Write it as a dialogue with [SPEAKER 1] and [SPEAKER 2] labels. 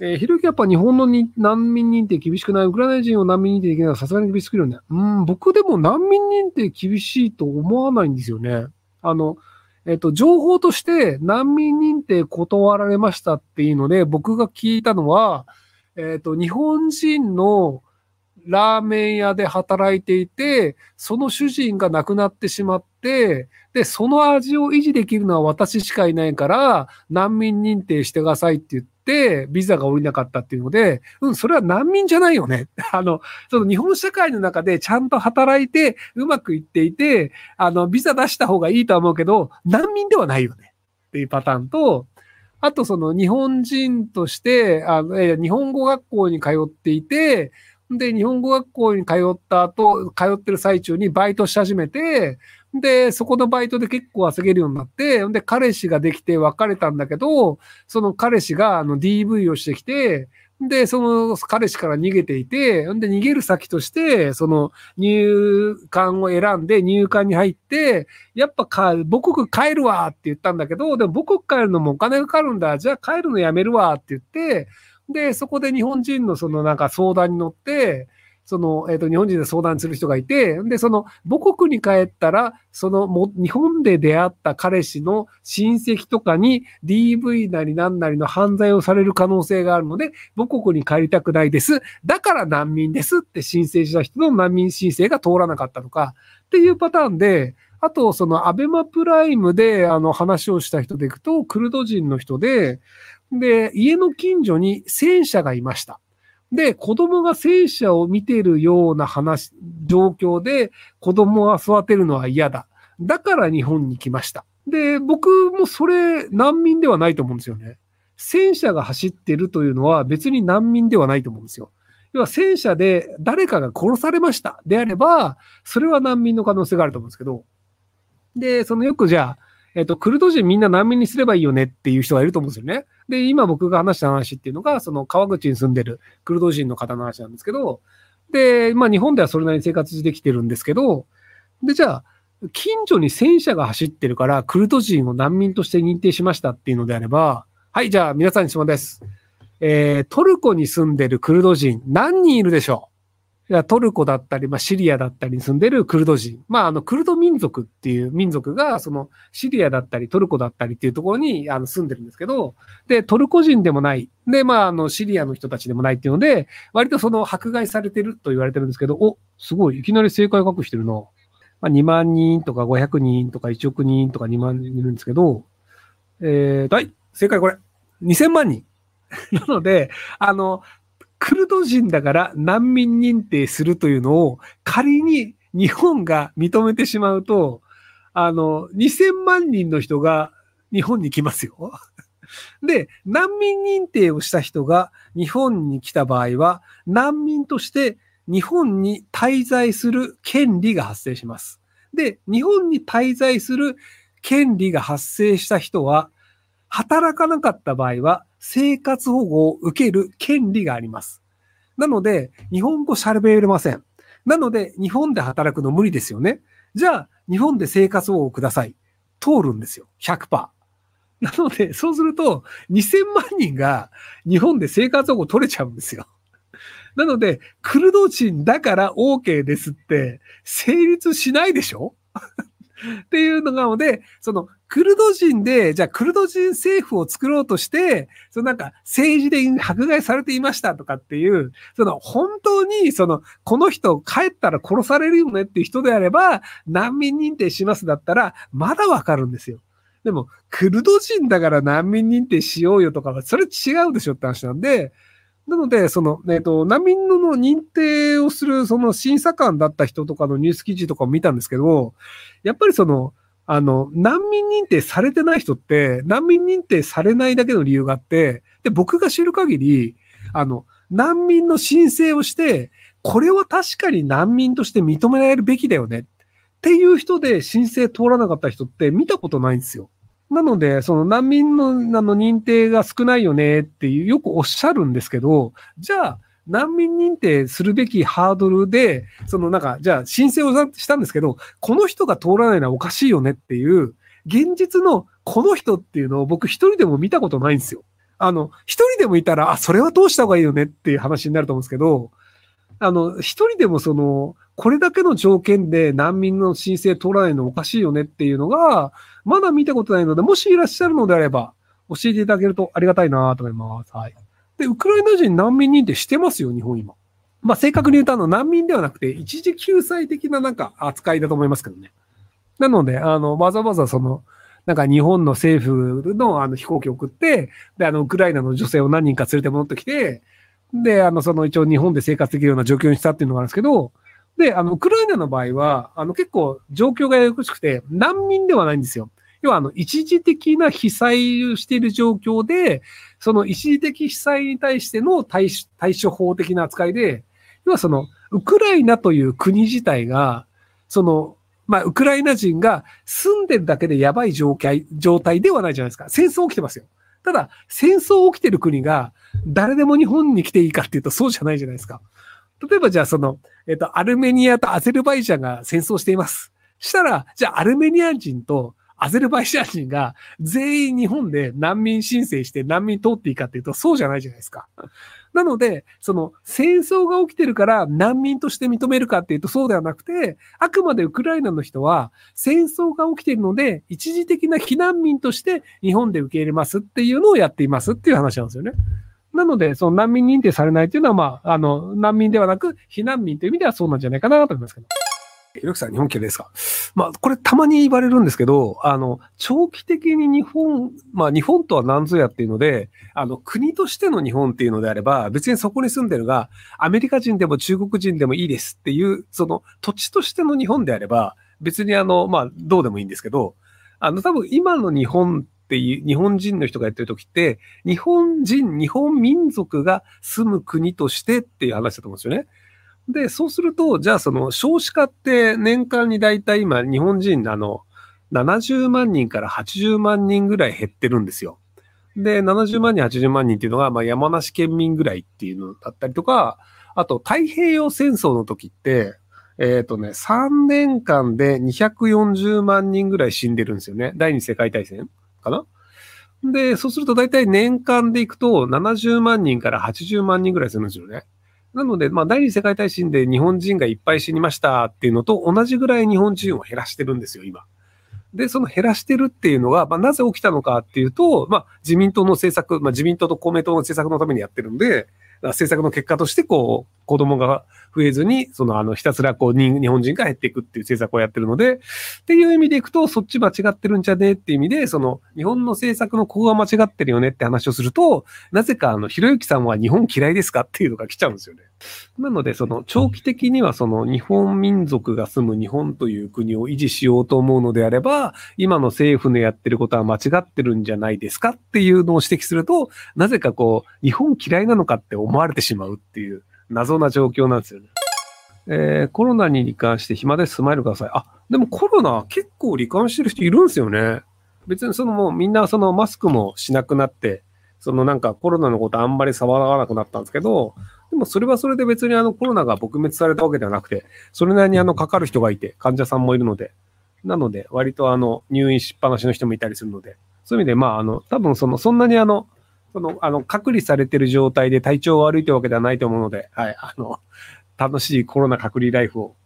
[SPEAKER 1] えー、ひろゆきやっぱ日本のに難民認定厳しくない、ウクライナ人を難民認定できないのはさすがに厳しすぎるんだよ。うん、僕でも難民認定厳しいと思わないんですよね。あの、えっ、と、情報として難民認定断られましたっていうので、僕が聞いたのは、えっ、と、日本人のラーメン屋で働いていて、その主人が亡くなってしまって、で、その味を維持できるのは私しかいないから、難民認定してくださいって言って、ビザが下りなかったっていうので、うん、それは難民じゃないよね。あの、その日本社会の中でちゃんと働いて、うまくいっていて、あの、ビザ出した方がいいとは思うけど、難民ではないよね。っていうパターンと、あとその日本人として、あのえ、日本語学校に通っていて、で、日本語学校に通った後、通ってる最中にバイトし始めて、で、そこのバイトで結構稼げるようになって、で、彼氏ができて別れたんだけど、その彼氏があの DV をしてきて、で、その彼氏から逃げていて、で、逃げる先として、その入管を選んで入管に入って、やっぱか、母国帰るわって言ったんだけど、でも母国帰るのもお金がかかるんだ。じゃあ帰るのやめるわって言って、で、そこで日本人のそのなんか相談に乗って、その、えっ、ー、と、日本人で相談する人がいて、で、その、母国に帰ったら、その、も、日本で出会った彼氏の親戚とかに DV なりなんなりの犯罪をされる可能性があるので、母国に帰りたくないです。だから難民ですって申請した人の難民申請が通らなかったのか、っていうパターンで、あと、その、アベマプライムで、あの、話をした人でいくと、クルド人の人で、で、家の近所に戦車がいました。で、子供が戦車を見ているような話、状況で子供は育てるのは嫌だ。だから日本に来ました。で、僕もそれ難民ではないと思うんですよね。戦車が走ってるというのは別に難民ではないと思うんですよ。要は戦車で誰かが殺されましたであれば、それは難民の可能性があると思うんですけど、で、そのよくじゃあ、えっ、と、クルド人みんな難民にすればいいよねっていう人がいると思うんですよね。で、今僕が話した話っていうのが、その川口に住んでるクルド人の方の話なんですけど、で、まあ日本ではそれなりに生活できてるんですけど、で、じゃあ、近所に戦車が走ってるから、クルド人を難民として認定しましたっていうのであれば、はい、じゃあ皆さんに質問です。えー、トルコに住んでるクルド人何人いるでしょう？トルコだったり、まあ、シリアだったりに住んでるクルド人。まあ、あの、クルド民族っていう民族が、その、シリアだったり、トルコだったりっていうところに、あの、住んでるんですけど、で、トルコ人でもない。で、まあ、あの、シリアの人たちでもないっていうので、割とその、迫害されてると言われてるんですけど、お、すごい、いきなり正解隠してるな。まあ、2万人とか500人とか1億人とか2万人いるんですけど、えー、はい、正解これ。2000万人。なので、あの、クルド人だから難民認定するというのを仮に日本が認めてしまうと、あの、2000万人の人が日本に来ますよ。で、難民認定をした人が日本に来た場合は、難民として日本に滞在する権利が発生します。で、日本に滞在する権利が発生した人は、働かなかった場合は、生活保護を受ける権利があります。なので、日本語喋れません。なので、日本で働くの無理ですよね。じゃあ、日本で生活保護をください。通るんですよ。100%。なので、そうすると、2000万人が日本で生活保護取れちゃうんですよ。なので、クルド人だから OK ですって成立しないでしょ？っていうのがので、そのクルド人で、じゃあクルド人政府を作ろうとして、そのなんか政治で迫害されていましたとかっていう、その本当にその、この人帰ったら殺されるよねっていう人であれば、難民認定しますだったら、まだわかるんですよ。でも、クルド人だから難民認定しようよとかは、それ違うでしょって話なんで、なので、その、えっ、ー、と、難民の認定をする、その審査官だった人とかのニュース記事とかを見たんですけど、やっぱりその、あの、難民認定されてない人って、難民認定されないだけの理由があって、で、僕が知る限り、あの、難民の申請をして、これは確かに難民として認められるべきだよねっていう人で申請通らなかった人って見たことないんですよ。なので、その難民のあの認定が少ないよねっていう、よくおっしゃるんですけど、じゃあ、難民認定するべきハードルで、そのなんか、じゃあ申請をしたんですけど、この人が通らないのはおかしいよねっていう、現実のこの人っていうのを僕一人でも見たことないんですよ。あの、一人でもいたら、あ、それはどうした方がいいよねっていう話になると思うんですけど、あの、一人でもその、これだけの条件で難民の申請通らないのおかしいよねっていうのが、まだ見たことないので、もしいらっしゃるのであれば、教えていただけるとありがたいなと思います。はい。で、ウクライナ人難民認定してますよ、日本今。まあ、正確に言うと、あの、難民ではなくて、一時救済的ななんか扱いだと思いますけどね。なので、あの、わざわざその、なんか日本の政府のあの飛行機を送って、で、あの、ウクライナの女性を何人か連れて戻ってきて、で、あの、その一応日本で生活できるような状況にしたっていうのがあるんですけど、で、あの、ウクライナの場合は、あの、結構状況がよくしくて、難民ではないんですよ。要は、あの、一時的な被災をしている状況で、その一時的被災に対しての対対処法的な扱いで、要はその、ウクライナという国自体が、その、まあ、ウクライナ人が住んでるだけでやばい状態、状態ではないじゃないですか。戦争起きてますよ。ただ、戦争起きてる国が誰でも日本に来ていいかっていうとそうじゃないじゃないですか。例えばじゃあその、えっ、と、アルメニアとアゼルバイジャンが戦争しています。したら、じゃあアルメニア人とアゼルバイジャン人が全員日本で難民申請して難民通っていいかっていうとそうじゃないじゃないですか。なので、その戦争が起きてるから難民として認めるかっていうとそうではなくて、あくまでウクライナの人は戦争が起きてるので、一時的な避難民として日本で受け入れますっていうのをやっていますっていう話なんですよね。なので、その難民認定されないっていうのは、まあ、あの、難民ではなく、避難民という意味ではそうなんじゃないかなと思いますけど。ひろきさん、日本嫌いですか？まあ、これたまに言われるんですけど、あの、長期的に日本、まあ、日本とは何ぞやっていうので、あの、国としての日本っていうのであれば、別にそこに住んでるが、アメリカ人でも中国人でもいいですっていう、その土地としての日本であれば、別にあの、まあ、どうでもいいんですけど、あの、多分今の日本っていう、日本人の人がやってる時って、日本人、日本民族が住む国としてっていう話だと思うんですよね。で、そうすると、じゃあその少子化って年間にだいたい今日本人あの70万人から80万人ぐらい減ってるんですよ。で、70万人、80万人っていうのが、まあ山梨県民ぐらいっていうのだったりとか、あと太平洋戦争の時って、えっ、ー、とね、3年間で240万人ぐらい死んでるんですよね。第二次世界大戦かな？で、そうすると大体年間でいくと70万人から80万人ぐらいするんですよね。なので、まあ、第二次世界大戦で日本人がいっぱい死にましたっていうのと同じぐらい日本人を減らしてるんですよ、今。で、その減らしてるっていうのが、まあ、なぜ起きたのかっていうと、まあ、自民党の政策、まあ、自民党と公明党の政策のためにやってるんで、政策の結果として、こう、子供が増えずに、その、あの、ひたすらこう、日本人が減っていくっていう政策をやってるので、っていう意味でいくと、そっち間違ってるんじゃねえっていう意味で、その、日本の政策のここが間違ってるよねって話をすると、なぜか、あの、ひろゆきさんは日本嫌いですかっていうのが来ちゃうんですよね。なので、その、長期的には、その、日本民族が住む日本という国を維持しようと思うのであれば、今の政府のやってることは間違ってるんじゃないですかっていうのを指摘すると、なぜかこう、日本嫌いなのかって思われてしまうっていう謎な状況なんですよね。えー、コロナに罹患して暇でスマイルください。あ、でもコロナ結構罹患してる人いるんですよね。別にそのもうみんなそのマスクもしなくなって、そのなんかコロナのことあんまり騒がなくなったんですけど、でもそれはそれで別にあのコロナが撲滅されたわけではなくて、それなりにあのかかる人がいて、患者さんもいるので、なので割とあの入院しっぱなしの人もいたりするので、そういう意味でまああの多分そのそんなにあの、そのあの隔離されてる状態で体調が悪いというわけではないと思うので、はい、あの、楽しいコロナ隔離ライフを